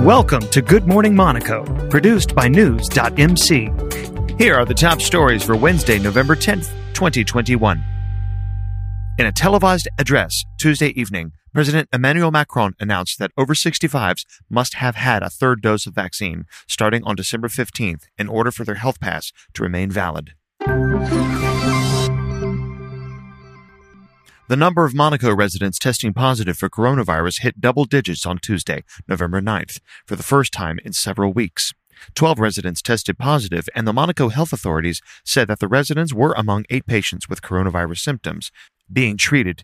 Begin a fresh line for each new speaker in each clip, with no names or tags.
Welcome to Good Morning Monaco, produced by News.mc. Here are the top stories for Wednesday, November 10th, 2021. In a televised address Tuesday evening, President Emmanuel Macron announced that over 65s must have had a third dose of vaccine starting on December 15th in order for their health pass to remain valid. The number of Monaco residents testing positive for coronavirus hit double digits on Tuesday, November 9th, for the first time in several weeks. 12 residents tested positive, and the Monaco health authorities said that the residents were among eight patients with coronavirus symptoms being treated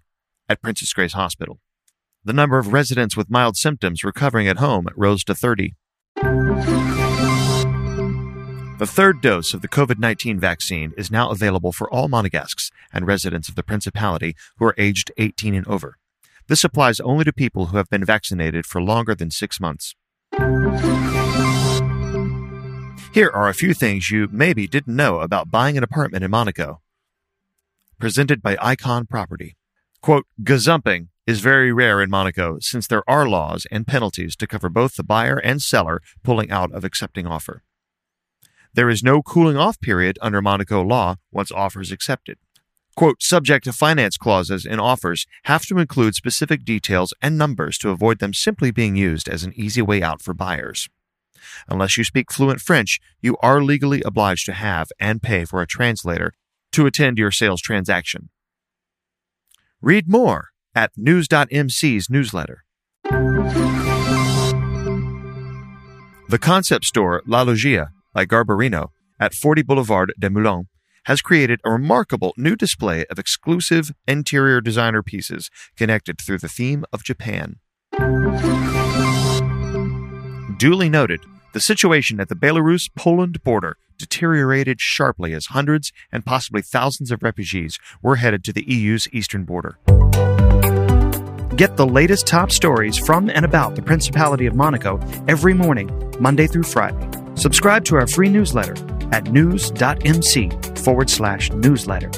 at Princess Grace Hospital. The number of residents with mild symptoms recovering at home rose to 30. The third dose of the COVID 19 vaccine is now available for all Monegasques and residents of the Principality who are aged 18 and over. This applies only to people who have been vaccinated for longer than six months. Here are a few things you maybe didn't know about buying an apartment in Monaco. Presented by Icon Property. Quote, gazumping is very rare in Monaco since there are laws and penalties to cover both the buyer and seller pulling out of accepting offer. There is no cooling off period under Monaco law once offers accepted. Quote, subject to finance clauses in offers have to include specific details and numbers to avoid them simply being used as an easy way out for buyers. Unless you speak fluent French, you are legally obliged to have and pay for a translator to attend your sales transaction. Read more at news.mc's newsletter. The concept store La Loggia by Garbarino at 40 Boulevard de Moulins has created a remarkable new display of exclusive interior designer pieces connected through the theme of Japan. Duly noted, the situation at the Belarus Poland border deteriorated sharply as hundreds and possibly thousands of refugees were headed to the EU's eastern border. Get the latest top stories from and about the Principality of Monaco every morning, Monday through Friday. Subscribe to our free newsletter at news.mc forward slash newsletter.